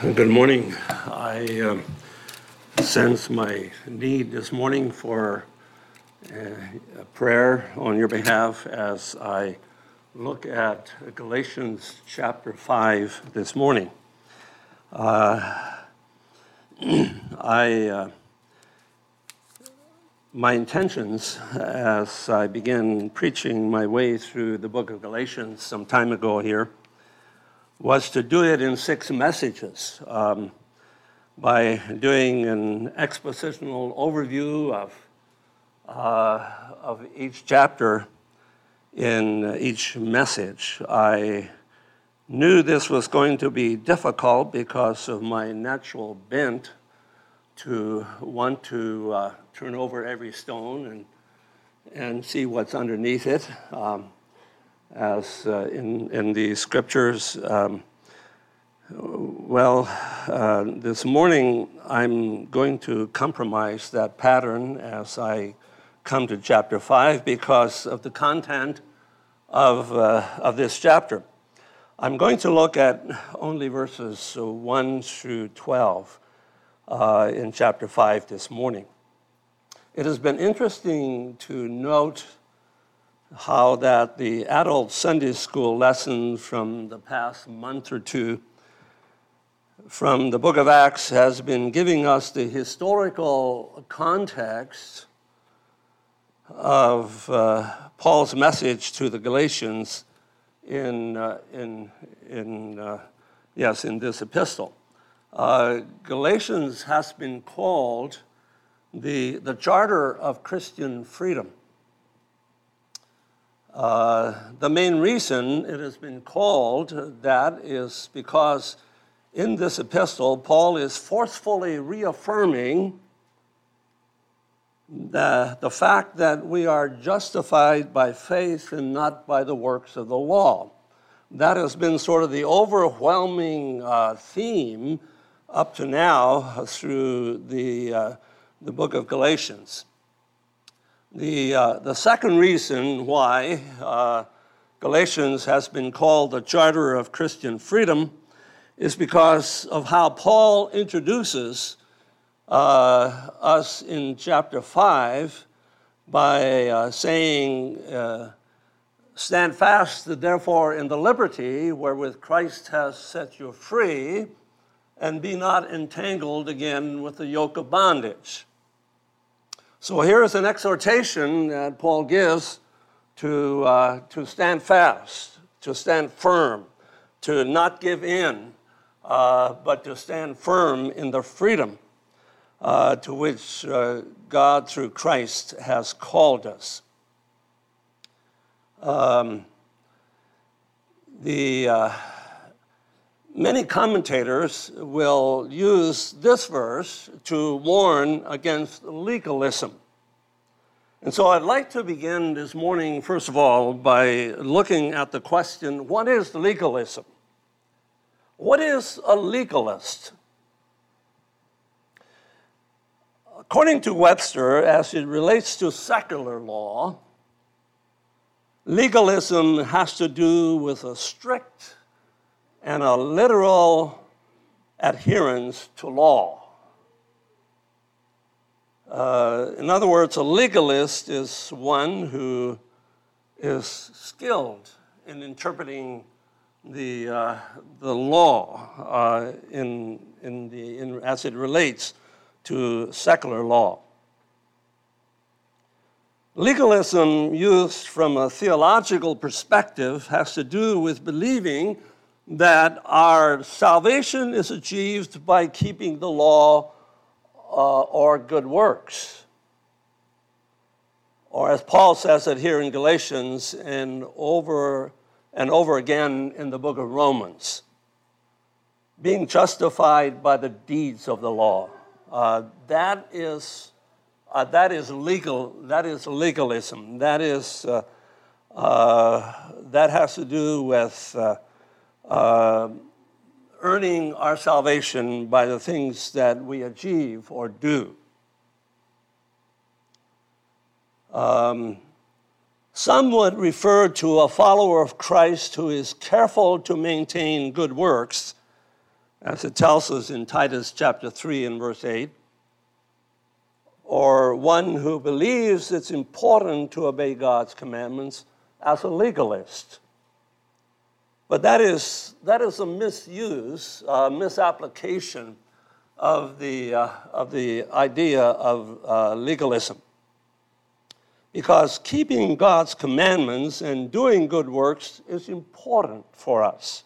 Good morning. I um, sense my need this morning for uh, a prayer on your behalf as I look at Galatians chapter 5 this morning. Uh, I, uh, my intentions as I began preaching my way through the book of Galatians some time ago here was to do it in six messages um, by doing an expositional overview of, uh, of each chapter in each message. I knew this was going to be difficult because of my natural bent to want to uh, turn over every stone and, and see what's underneath it. Um, as uh, in, in the scriptures. Um, well, uh, this morning I'm going to compromise that pattern as I come to chapter 5 because of the content of, uh, of this chapter. I'm going to look at only verses 1 through 12 uh, in chapter 5 this morning. It has been interesting to note how that the adult Sunday school lesson from the past month or two from the book of Acts has been giving us the historical context of uh, Paul's message to the Galatians in, uh, in, in uh, yes, in this epistle. Uh, Galatians has been called the, the charter of Christian freedom. Uh, the main reason it has been called that is because in this epistle, Paul is forcefully reaffirming the, the fact that we are justified by faith and not by the works of the law. That has been sort of the overwhelming uh, theme up to now through the, uh, the book of Galatians. The, uh, the second reason why uh, Galatians has been called the charter of Christian freedom is because of how Paul introduces uh, us in chapter 5 by uh, saying, uh, Stand fast, therefore, in the liberty wherewith Christ has set you free, and be not entangled again with the yoke of bondage. So here is an exhortation that Paul gives to, uh, to stand fast, to stand firm, to not give in, uh, but to stand firm in the freedom uh, to which uh, God, through Christ, has called us. Um, the uh, Many commentators will use this verse to warn against legalism. And so I'd like to begin this morning, first of all, by looking at the question what is legalism? What is a legalist? According to Webster, as it relates to secular law, legalism has to do with a strict and a literal adherence to law. Uh, in other words, a legalist is one who is skilled in interpreting the, uh, the law uh, in, in the, in, as it relates to secular law. Legalism, used from a theological perspective, has to do with believing that our salvation is achieved by keeping the law uh, or good works. Or as Paul says it here in Galatians and over and over again in the book of Romans, being justified by the deeds of the law. Uh, that is uh, that is legal. That is legalism. That is uh, uh that has to do with uh, earning our salvation by the things that we achieve or do. Um, some would refer to a follower of Christ who is careful to maintain good works, as it tells us in Titus chapter 3 and verse 8, or one who believes it's important to obey God's commandments as a legalist. But that is, that is a misuse, a misapplication of the, uh, of the idea of uh, legalism. Because keeping God's commandments and doing good works is important for us.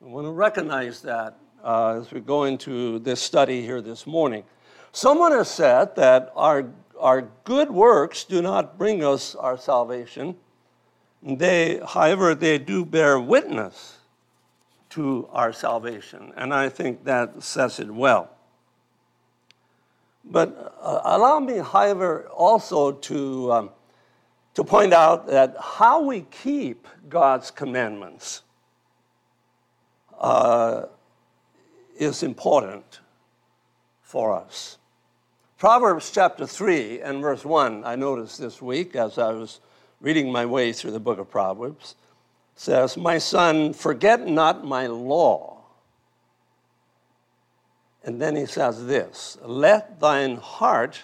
I want to recognize that uh, as we go into this study here this morning. Someone has said that our, our good works do not bring us our salvation. They, however, they do bear witness to our salvation. And I think that says it well. But uh, allow me, however, also to, um, to point out that how we keep God's commandments uh, is important for us. Proverbs chapter 3 and verse 1, I noticed this week as I was reading my way through the book of Proverbs, says, My son, forget not my law. And then he says this Let thine heart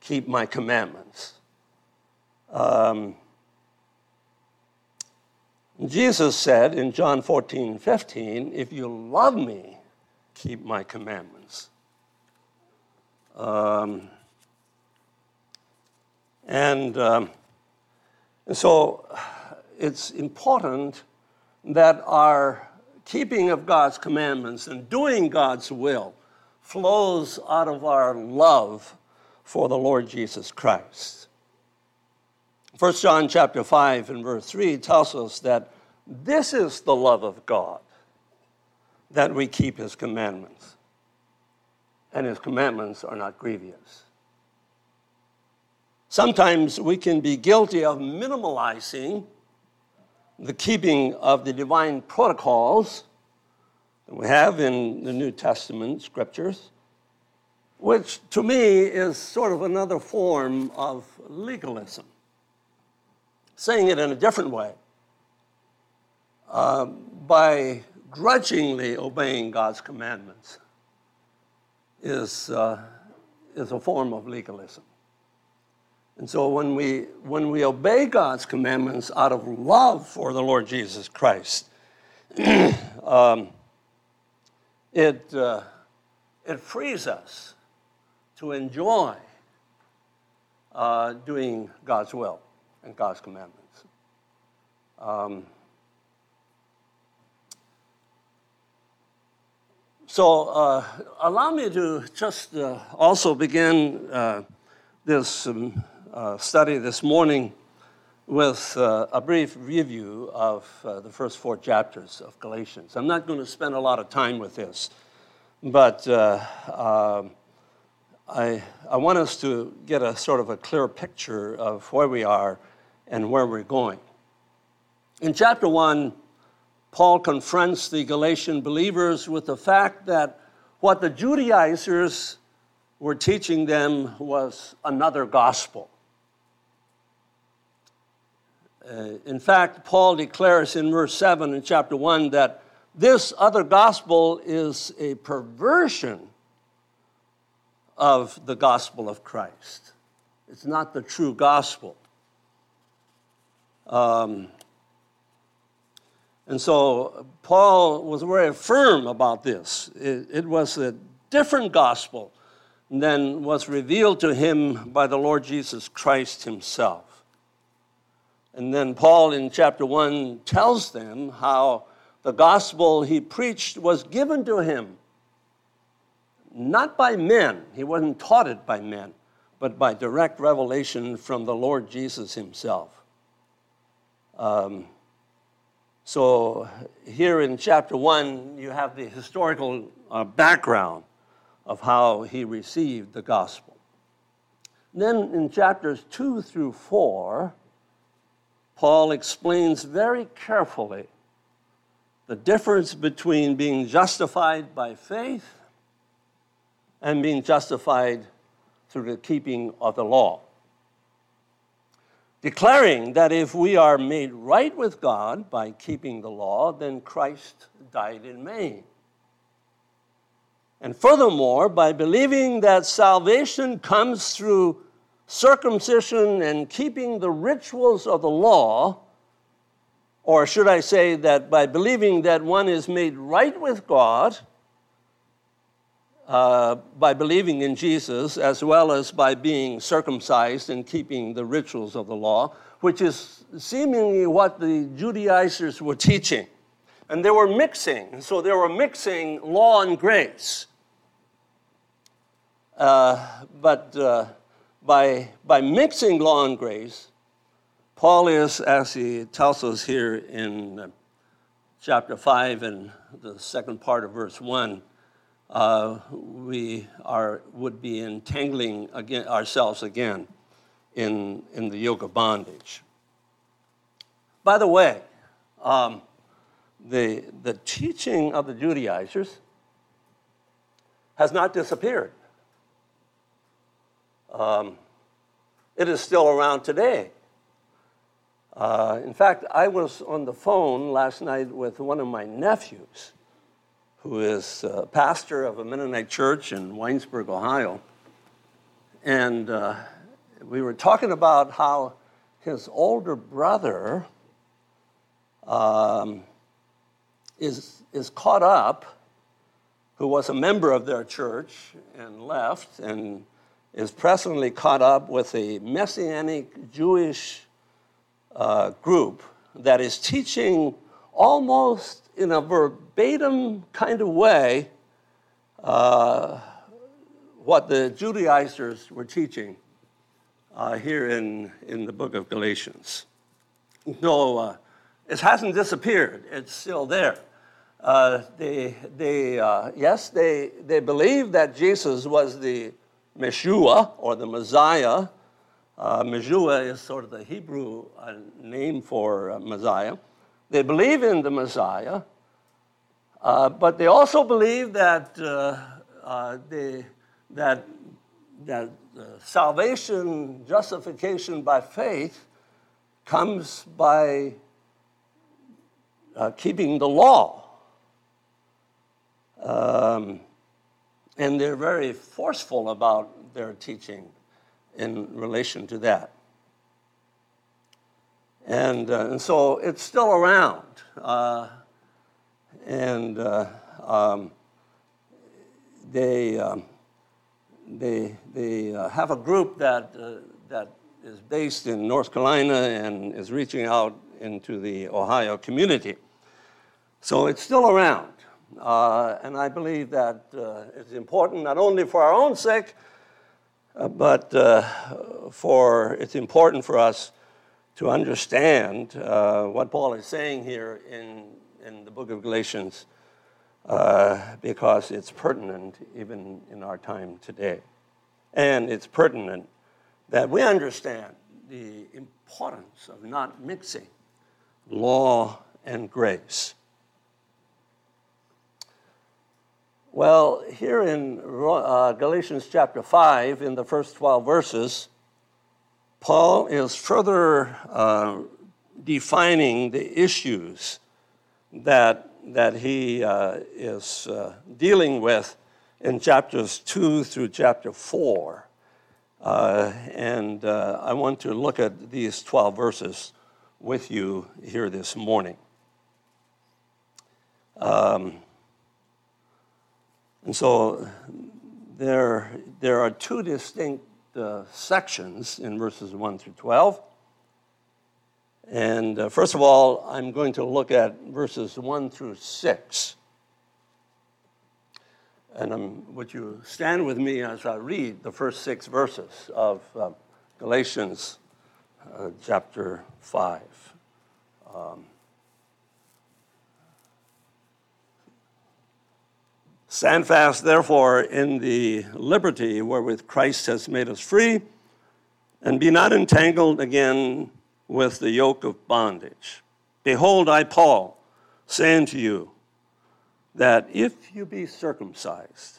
keep my commandments. Um, Jesus said in John 14, 15, If you love me, keep my commandments. Um, and, um, and so it's important that our keeping of God's commandments and doing God's will flows out of our love for the Lord Jesus Christ. 1 John chapter 5 and verse 3 tells us that this is the love of God, that we keep his commandments. And his commandments are not grievous. Sometimes we can be guilty of minimalizing the keeping of the divine protocols that we have in the New Testament scriptures, which to me is sort of another form of legalism. Saying it in a different way, uh, by grudgingly obeying God's commandments is, uh, is a form of legalism. And so when we, when we obey God's commandments out of love for the Lord Jesus Christ, um, it, uh, it frees us to enjoy uh, doing God's will and God's commandments. Um, so uh, allow me to just uh, also begin uh, this um, uh, study this morning with uh, a brief review of uh, the first four chapters of Galatians. I'm not going to spend a lot of time with this, but uh, um, I, I want us to get a sort of a clear picture of where we are and where we're going. In chapter one, Paul confronts the Galatian believers with the fact that what the Judaizers were teaching them was another gospel. Uh, in fact, Paul declares in verse 7 in chapter 1 that this other gospel is a perversion of the gospel of Christ. It's not the true gospel. Um, and so Paul was very firm about this. It, it was a different gospel than was revealed to him by the Lord Jesus Christ himself. And then Paul in chapter 1 tells them how the gospel he preached was given to him, not by men, he wasn't taught it by men, but by direct revelation from the Lord Jesus himself. Um, so, here in chapter 1, you have the historical uh, background of how he received the gospel. Then in chapters 2 through 4, Paul explains very carefully the difference between being justified by faith and being justified through the keeping of the law. Declaring that if we are made right with God by keeping the law, then Christ died in vain. And furthermore, by believing that salvation comes through circumcision and keeping the rituals of the law, or should I say that by believing that one is made right with God uh, by believing in Jesus, as well as by being circumcised and keeping the rituals of the law, which is seemingly what the Judaizers were teaching. And they were mixing, so they were mixing law and grace. Uh, but uh, by, by mixing law and grace, Paul is, as he tells us here in uh, chapter 5 and the second part of verse 1, uh, we are, would be entangling again, ourselves again in, in the yoke of bondage. By the way, um, the, the teaching of the Judaizers has not disappeared. Um, it is still around today. Uh, in fact, I was on the phone last night with one of my nephews, who is a pastor of a Mennonite church in Winesburg, Ohio. And uh, we were talking about how his older brother um, is, is caught up, who was a member of their church and left, and is presently caught up with a Messianic Jewish uh, group that is teaching almost in a verbatim kind of way uh, what the Judaizers were teaching uh, here in, in the book of Galatians. No, uh, it hasn't disappeared, it's still there. Uh, they, they, uh, yes, they, they believe that Jesus was the Meshua or the Messiah uh, Meshua is sort of the Hebrew uh, name for uh, Messiah. They believe in the Messiah, uh, but they also believe that, uh, uh, they, that, that salvation, justification by faith, comes by keeping the law. Um, and they're very forceful about their teaching in relation to that. And, uh, and so it's still around. Uh, and uh, um, they, um, they, they uh, have a group that, uh, that is based in North Carolina and is reaching out into the Ohio community. So it's still around. Uh, and I believe that it's important not only for our own sake, uh, but uh, for it's important for us to understand uh, what Paul is saying here in, in the book of Galatians uh, because it's pertinent even in our time today. And it's pertinent that we understand the importance of not mixing law and grace. Well, here in uh, Galatians chapter 5, in the first 12 verses, Paul is further uh, defining the issues that, that he uh, is uh, dealing with in chapters 2 through chapter 4. Uh, and uh, I want to look at these 12 verses with you here this morning. Um, and so there, there are two distinct uh, sections in verses 1 through 12. And uh, first of all, I'm going to look at verses 1 through 6. And um, would you stand with me as I read the first six verses of uh, Galatians chapter 5? Um, Stand fast, therefore, in the liberty wherewith Christ has made us free, and be not entangled again with the yoke of bondage. Behold, I, Paul, say unto you that if you be circumcised,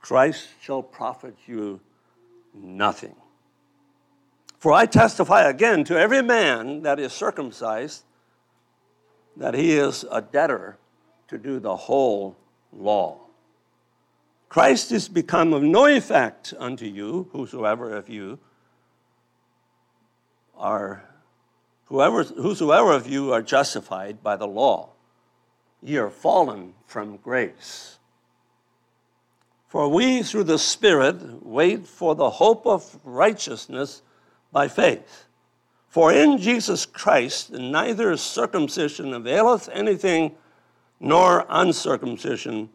Christ shall profit you nothing. For I testify again to every man that is circumcised that he is a debtor to do the whole law. Christ is become of no effect unto you, whosoever of you are whoever, whosoever of you are justified by the law, ye are fallen from grace. For we through the Spirit wait for the hope of righteousness by faith. For in Jesus Christ neither circumcision availeth anything, nor uncircumcision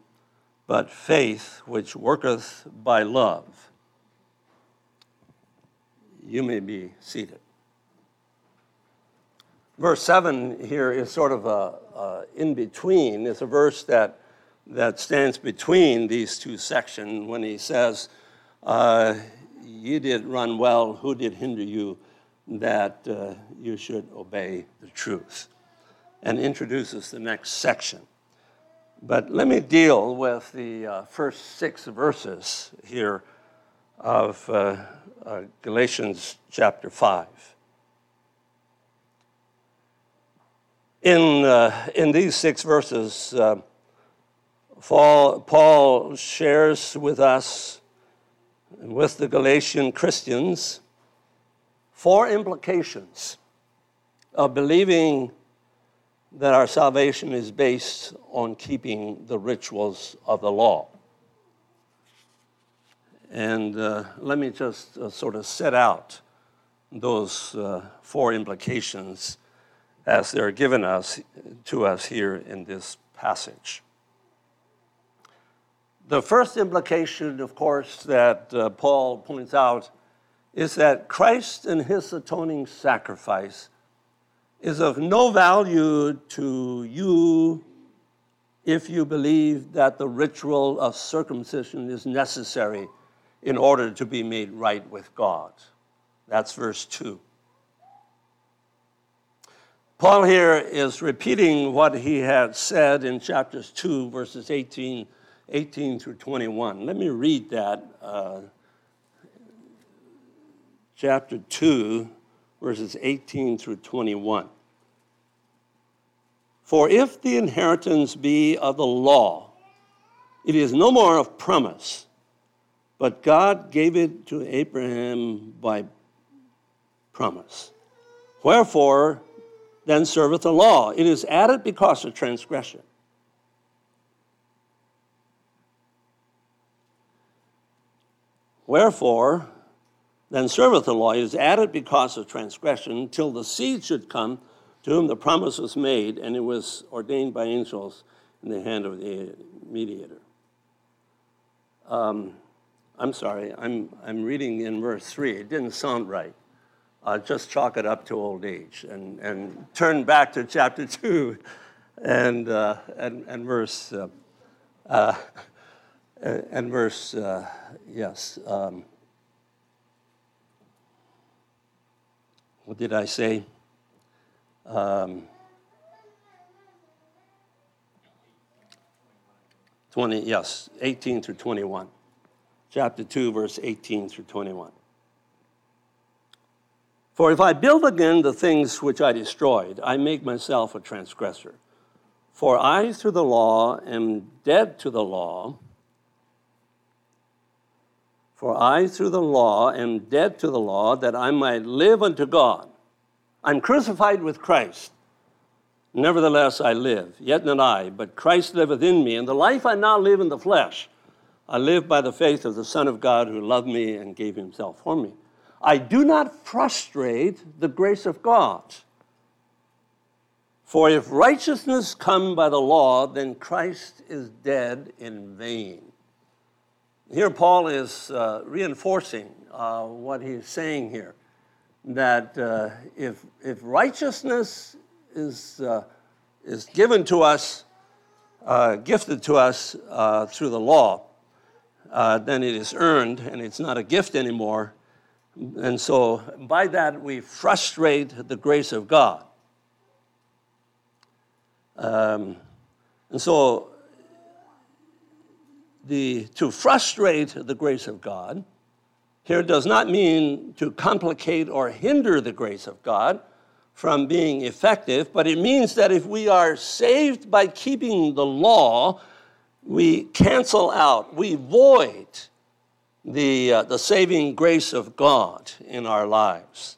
but faith which worketh by love. You may be seated. Verse 7 here is sort of a, a in between. It's a verse that, that stands between these two sections when he says, uh, You did run well, who did hinder you that uh, you should obey the truth? And introduces the next section. But let me deal with the uh, first six verses here of uh, uh, Galatians chapter 5. In, uh, in these six verses, uh, Paul, Paul shares with us and with the Galatian Christians four implications of believing that our salvation is based on keeping the rituals of the law. And uh, let me just uh, sort of set out those uh, four implications as they're given us to us here in this passage. The first implication, of course, that uh, Paul points out is that Christ and his atoning sacrifice is of no value to you if you believe that the ritual of circumcision is necessary in order to be made right with God. That's verse 2. Paul here is repeating what he had said in chapters 2, verses 18, 18 through 21. Let me read that. Uh, chapter 2, verses 18 through 21. For if the inheritance be of the law, it is no more of promise, but God gave it to Abraham by promise. Wherefore, then serveth the law. It is added because of transgression. Wherefore, then serveth the law. Is added because of transgression, till the seed should come to whom the promise was made, and it was ordained by angels in the hand of the mediator. Um, I'm sorry, I'm, I'm reading in verse 3. It didn't sound right. Uh, just chalk it up to old age and, and turn back to chapter 2 and, uh, and, and verse, uh, uh and verse uh, yes. Um, what did I say? Um, 20, yes, 18 through 21. Chapter 2, verse 18 through 21. For if I build again the things which I destroyed, I make myself a transgressor. For I, through the law, am dead to the law. For I, through the law, am dead to the law, that I might live unto God. I'm crucified with Christ. Nevertheless, I live, yet not I, but Christ liveth in me. And the life I now live in the flesh, I live by the faith of the Son of God who loved me and gave himself for me. I do not frustrate the grace of God. For if righteousness come by the law, then Christ is dead in vain. Here, Paul is uh, reinforcing uh, what he's saying here that uh, if, if righteousness is, uh, is given to us, uh, gifted to us uh, through the law, then it is earned and it's not a gift anymore. And so by that we frustrate the grace of God. Um, and so the, to frustrate the grace of God here does not mean to complicate or hinder the grace of God from being effective, but it means that if we are saved by keeping the law, we cancel out, we void the, uh, the saving grace of God in our lives.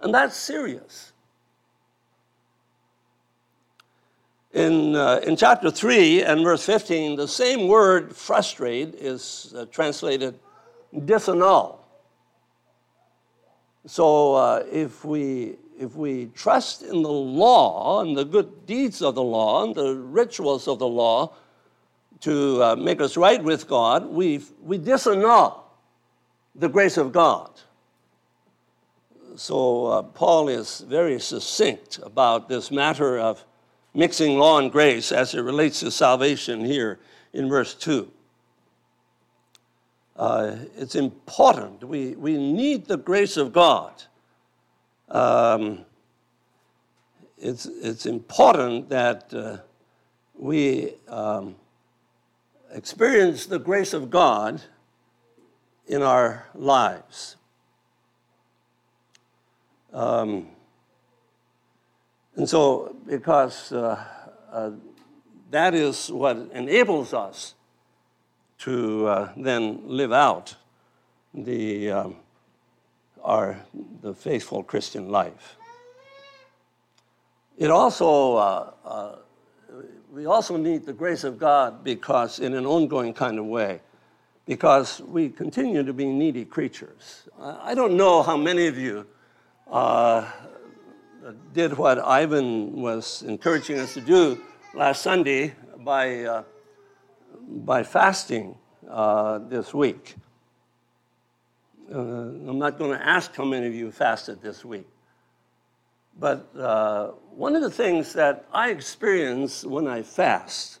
And that's serious. In, uh, in chapter 3 and verse 15, the same word frustrate is uh, translated disannul. So uh, if, we, if we trust in the law and the good deeds of the law and the rituals of the law to uh, make us right with God, we, we disannul the grace of God. So uh, Paul is very succinct about this matter of mixing law and grace as it relates to salvation here in verse 2. Uh, it's important. We, we need the grace of God. Um, it's, it's important that uh, we um, experience the grace of God in our lives. Um, and so, because uh, uh, that is what enables us to uh, then live out the, um, our, the faithful Christian life. It also, uh, uh, we also need the grace of God because, in an ongoing kind of way, because we continue to be needy creatures. I don't know how many of you uh, did what Ivan was encouraging us to do last Sunday by, uh, by fasting uh, this week. Uh, I'm not going to ask how many of you fasted this week. But uh, one of the things that I experience when I fast,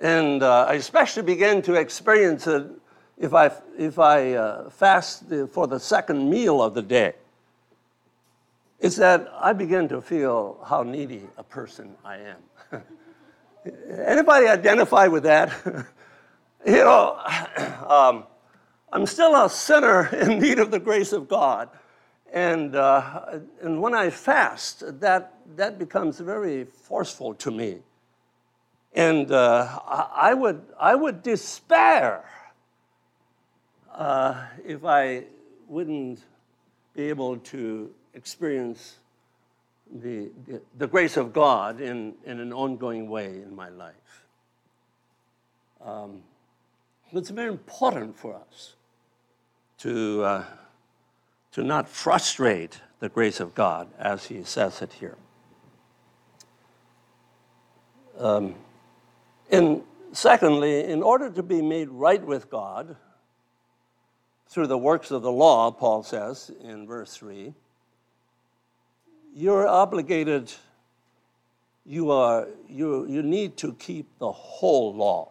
and uh, I especially begin to experience it if I, if I uh, fast for the second meal of the day, is that I begin to feel how needy a person I am. Anybody identify with that? you know, um, I'm still a sinner in need of the grace of God. And, uh, and when I fast, that, that becomes very forceful to me. And uh, I, would, I would despair uh, if I wouldn't be able to experience the, the, the, grace of God in, in an ongoing way in my life. Um, it's very important for us to, uh, to not frustrate the grace of God as he says it here. Um, and secondly, in order to be made right with God through the works of the law, Paul says in verse 3, you're obligated, you, are, you, you need to keep the whole law.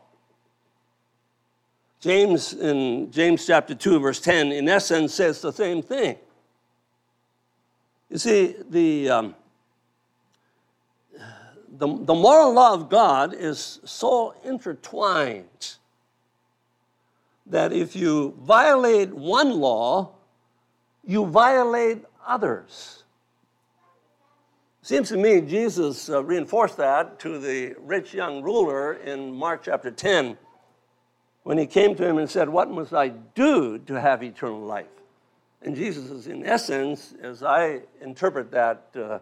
James, in James chapter 2, verse 10, in essence, says the same thing. You see, the, um, the, the moral law of God is so intertwined that if you violate one law, you violate others. Seems to me Jesus uh, reinforced that to the rich young ruler in Mark chapter 10 when he came to him and said, What must I do to have eternal life? And Jesus is, in essence, as I interpret that, uh,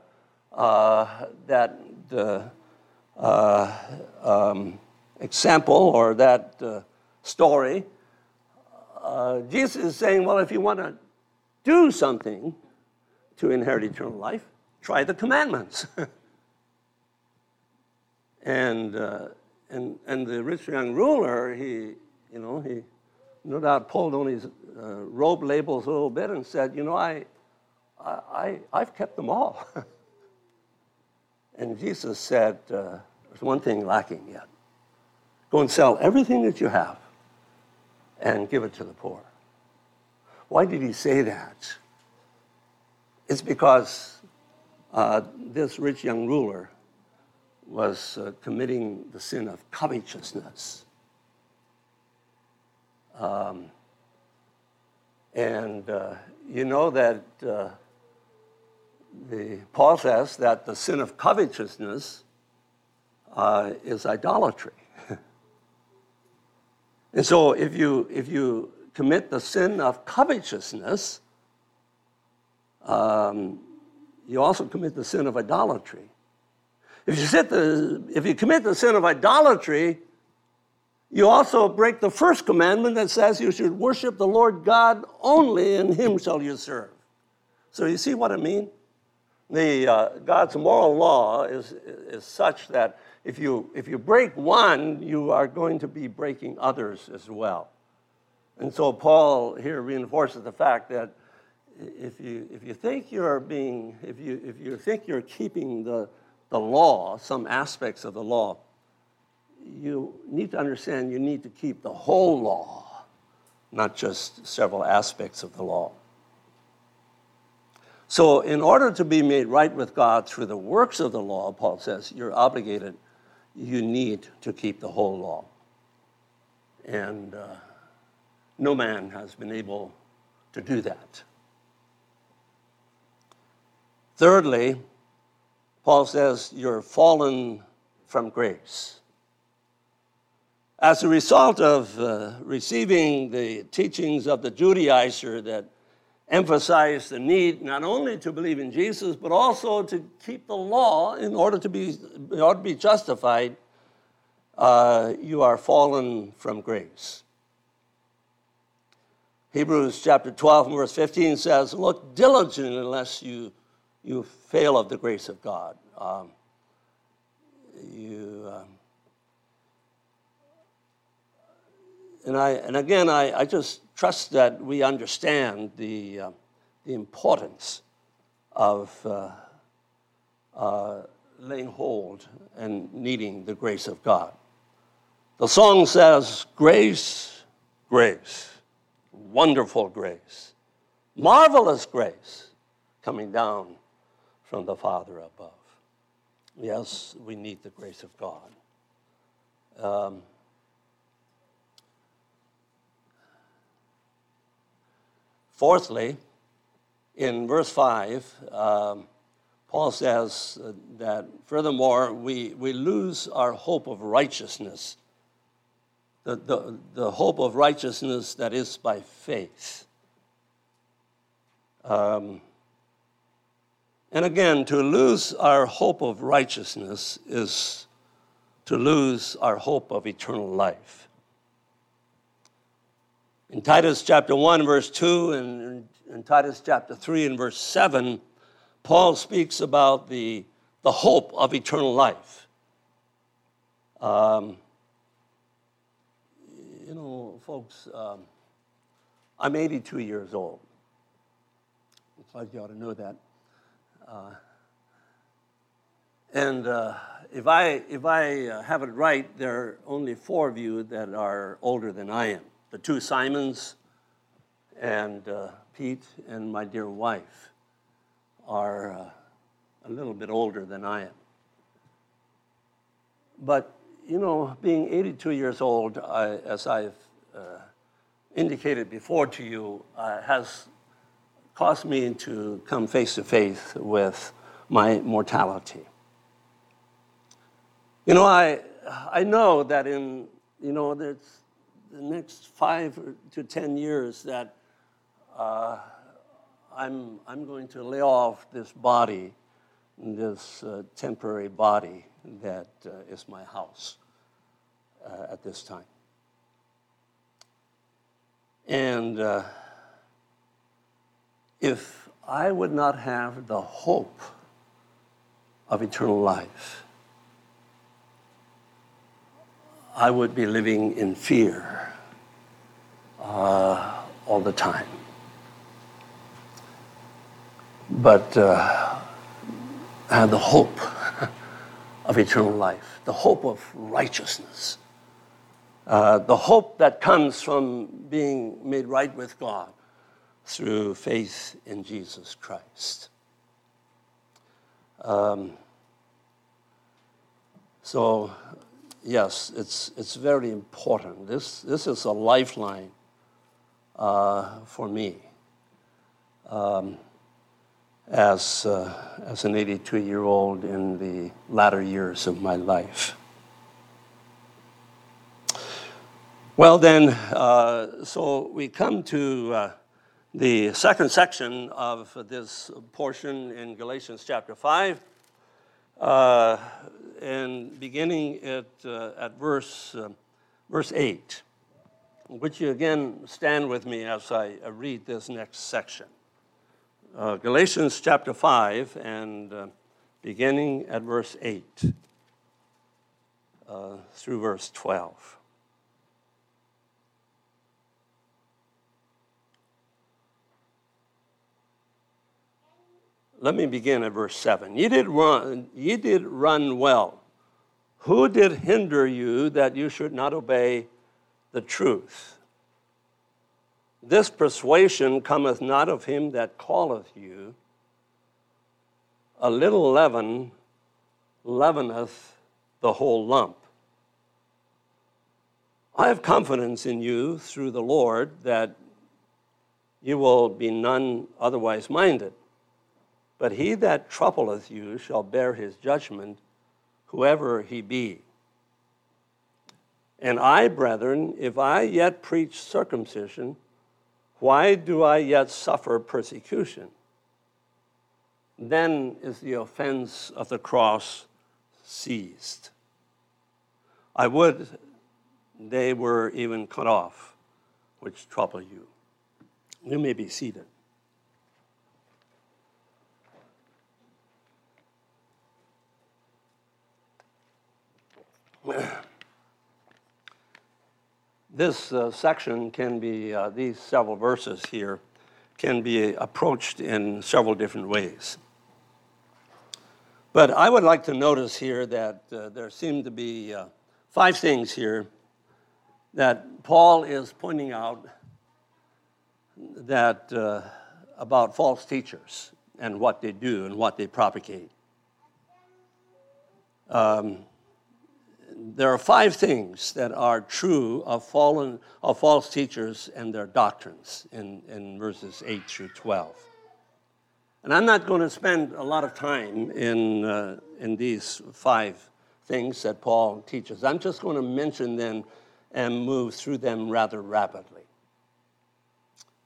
uh, that uh, uh um, example or that uh, story, uh, Jesus is saying, Well, if you want to do something to inherit eternal life, try the commandments. and, and, and the rich young ruler, he, you know, he no doubt pulled on his uh, robe labels a little bit and said, you know, I, I, I've kept them all. and Jesus said, uh, there's one thing lacking yet. Go and sell everything that you have and give it to the poor. Why did he say that? It's because uh, this rich young ruler was uh, committing the sin of covetousness. Um, and uh, you know that uh, the, Paul says that the sin of covetousness uh, is idolatry. And so if you, if you commit the sin of covetousness, um, you also commit the sin of idolatry. If you, the, if you commit the sin of idolatry, you also break the first commandment that says you should worship the Lord God only, and Him shall you serve. So you see what I mean? The, uh, God's moral law is, is such that if you, if you break one, you are going to be breaking others as well. And so Paul here reinforces the fact that if you, if you think you're being, if you, if you think you're keeping the, the law, some aspects of the law, you need to understand you need to keep the whole law, not just several aspects of the law. So, in order to be made right with God through the works of the law, Paul says, you're obligated, you need to keep the whole law. And uh, no man has been able to do that. Thirdly, Paul says, you're fallen from grace. As a result of uh, receiving the teachings of the Judaizer that emphasize the need not only to believe in Jesus, but also to keep the law in order to be, in order to be justified, uh, you are fallen from grace. Hebrews chapter 12 and verse 15 says, Look diligently lest you you fail of the grace of God. Um, you, um, and, I, and again, I, I just trust that we understand the, uh, the importance of uh, uh, laying hold and needing the grace of God. The song says, Grace, grace, wonderful grace, marvelous grace coming down from the Father above. Yes, we need the grace of God. Um, fourthly, in verse 5, um, Paul says that furthermore, we, we lose our hope of righteousness, the, the, the hope of righteousness that is by faith. Um, and again, to lose our hope of righteousness is to lose our hope of eternal life. In Titus chapter 1, verse 2, and in Titus chapter 3 and verse 7, Paul speaks about the, the hope of eternal life. Um, you know, folks, um, I'm 82 years old. Looks like you ought to know that. Uh, and uh, if I, if I uh, have it right, there are only four of you that are older than I am the two Simons and uh, Pete and my dear wife are uh, a little bit older than I am. But, you know, being 82 years old, I, as I've indicated before to you, has caused me to come face to face with my mortality. You know, I, I know that in, you know, the next five to 10 years that uh, I'm, I'm going to lay off this body, this uh, temporary body that uh, is my house uh, at this time. And uh, if I would not have the hope of eternal life, I would be living in fear uh, all the time. But uh, I have the hope of eternal life, the hope of righteousness, uh, the hope that comes from being made right with God through faith in Jesus Christ. Um, so, yes, it's, it's very important. This, this is a lifeline uh, for me um, as, uh, as an 82 year old in the latter years of my life. Well, then, uh, so we come to uh, the second section of this portion in Galatians chapter 5, uh, and beginning at, uh, at verse, uh, verse 8. Would you again stand with me as I read this next section? Uh, Galatians chapter 5, and beginning at verse 8 through verse 12. Let me begin at verse 7. Ye did run, ye did run well. Who did hinder you that you should not obey the truth? This persuasion cometh not of him that calleth you. A little leaven leaveneth the whole lump. I have confidence in you through the Lord that you will be none otherwise minded. But he that troubleth you shall bear his judgment, whoever he be. And I, brethren, if I yet preach circumcision, why do I yet suffer persecution? Then is the offense of the cross ceased. I would they were even cut off, which trouble you. You may be seated. This uh, section can be, uh, these several verses here, can be approached in several different ways. But I would like to notice here that uh, there seem to be uh, five things here that Paul is pointing out that uh, about false teachers and what they do and what they propagate. Um, there are five things that are true of, fallen, of false teachers and their doctrines in, in verses 8 through 12. And I'm not going to spend a lot of time in, uh, in these five things that Paul teaches. I'm just going to mention them and move through them rather rapidly.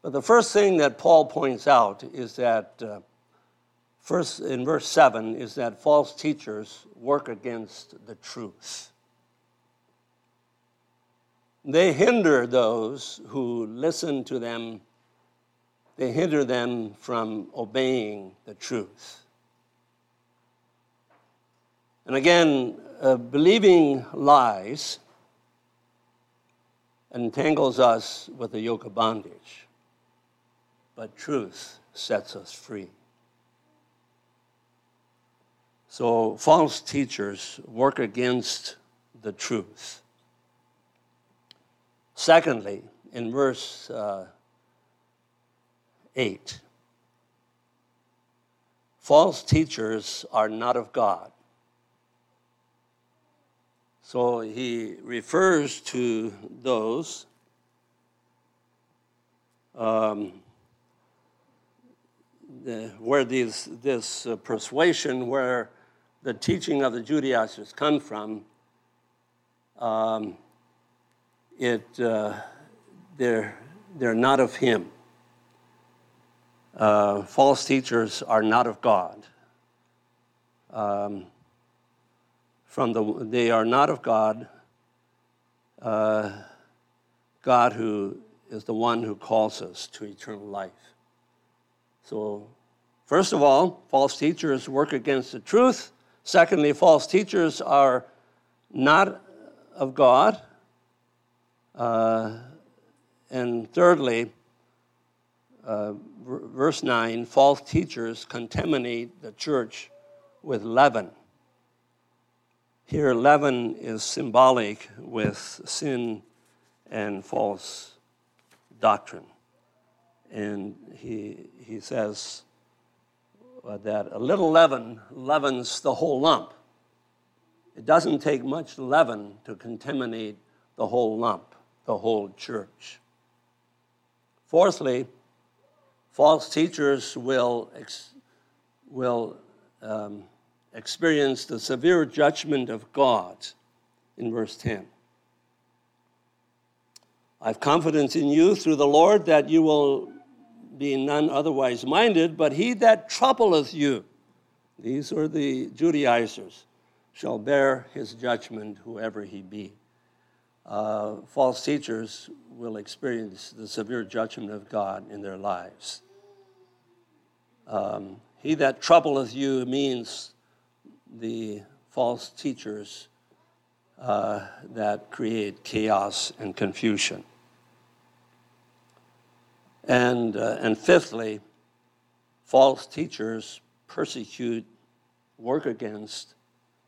But the first thing that Paul points out is that, uh, first in verse 7, is that false teachers work against the truth. They hinder those who listen to them, they hinder them from obeying the truth. And again, uh, believing lies entangles us with the yoke of bondage, but truth sets us free. So, false teachers work against the truth. Secondly, in verse uh, 8, false teachers are not of God. So he refers to those um, the, where these, this uh, persuasion, where the teaching of the Judaizers come from, um, it, uh, they're, they're not of him. Uh, false teachers are not of God. Um, from the, they are not of God, uh, God who is the one who calls us to eternal life. So, first of all, false teachers work against the truth. Secondly, false teachers are not of God. Uh, and thirdly, uh, verse 9 false teachers contaminate the church with leaven. Here, leaven is symbolic with sin and false doctrine. And he, he says that a little leaven leavens the whole lump. It doesn't take much leaven to contaminate the whole lump, the whole church. Fourthly, false teachers will, will um, experience the severe judgment of God in verse 10. I have confidence in you through the Lord that you will be none otherwise minded, but he that troubleth you, these are the Judaizers, shall bear his judgment, whoever he be. Uh, false teachers will experience the severe judgment of God in their lives. Um, he that troubleth you means the false teachers uh, that create chaos and confusion. And, uh, and fifthly, false teachers persecute, work against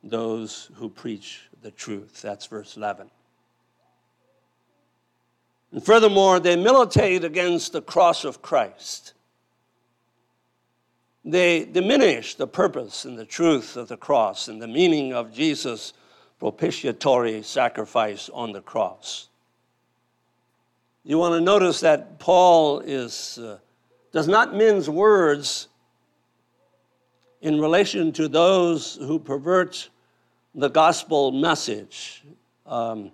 those who preach the truth. That's verse 11. And furthermore, they militate against the cross of Christ. They diminish the purpose and the truth of the cross and the meaning of Jesus' propitiatory sacrifice on the cross. You want to notice that Paul is, uh, does not mince words in relation to those who pervert the gospel message. Um,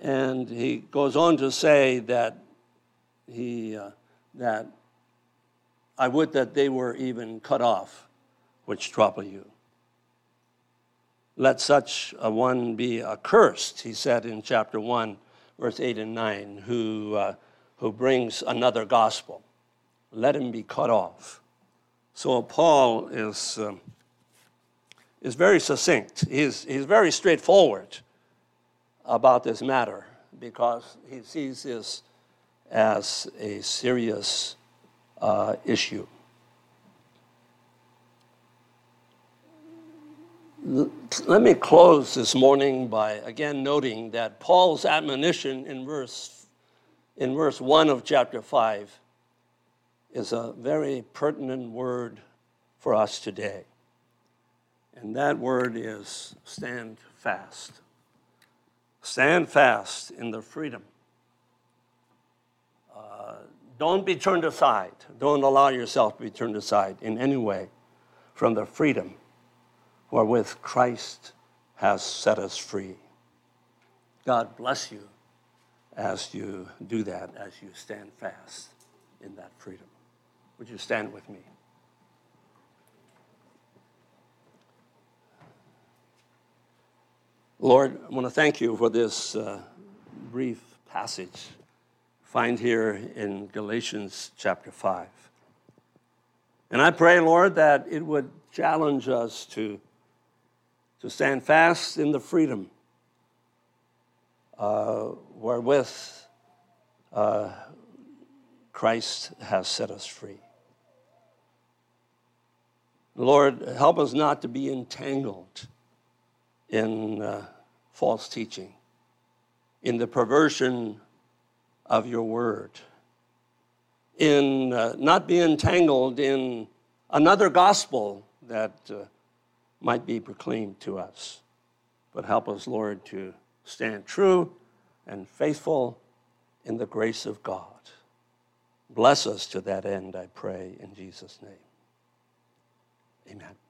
and he goes on to say that he uh, that I would that they were even cut off, which trouble you. Let such a one be accursed, he said in chapter 1, verse 8 and 9, who, uh, who brings another gospel. Let him be cut off. So Paul is, um, is very succinct. He's, he's very straightforward about this matter because he sees this as a serious uh, issue. Let me close this morning by again noting that Paul's admonition in verse, in verse 1 of chapter 5 is a very pertinent word for us today. And that word is stand fast. Stand fast in the freedom. Uh, don't be turned aside. Don't allow yourself to be turned aside in any way from the freedom wherewith Christ has set us free. God bless you as you do that, as you stand fast in that freedom. Would you stand with me? Lord, I want to thank you for this uh, brief passage find here in Galatians chapter 5. And I pray, Lord, that it would challenge us to, to stand fast in the freedom uh, wherewith uh, Christ has set us free. Lord, help us not to be entangled in uh, false teaching, in the perversion of your word, in uh, not being entangled in another gospel that uh, might be proclaimed to us. But help us, Lord, to stand true and faithful in the grace of God. Bless us to that end, I pray, in Jesus' name. Amen.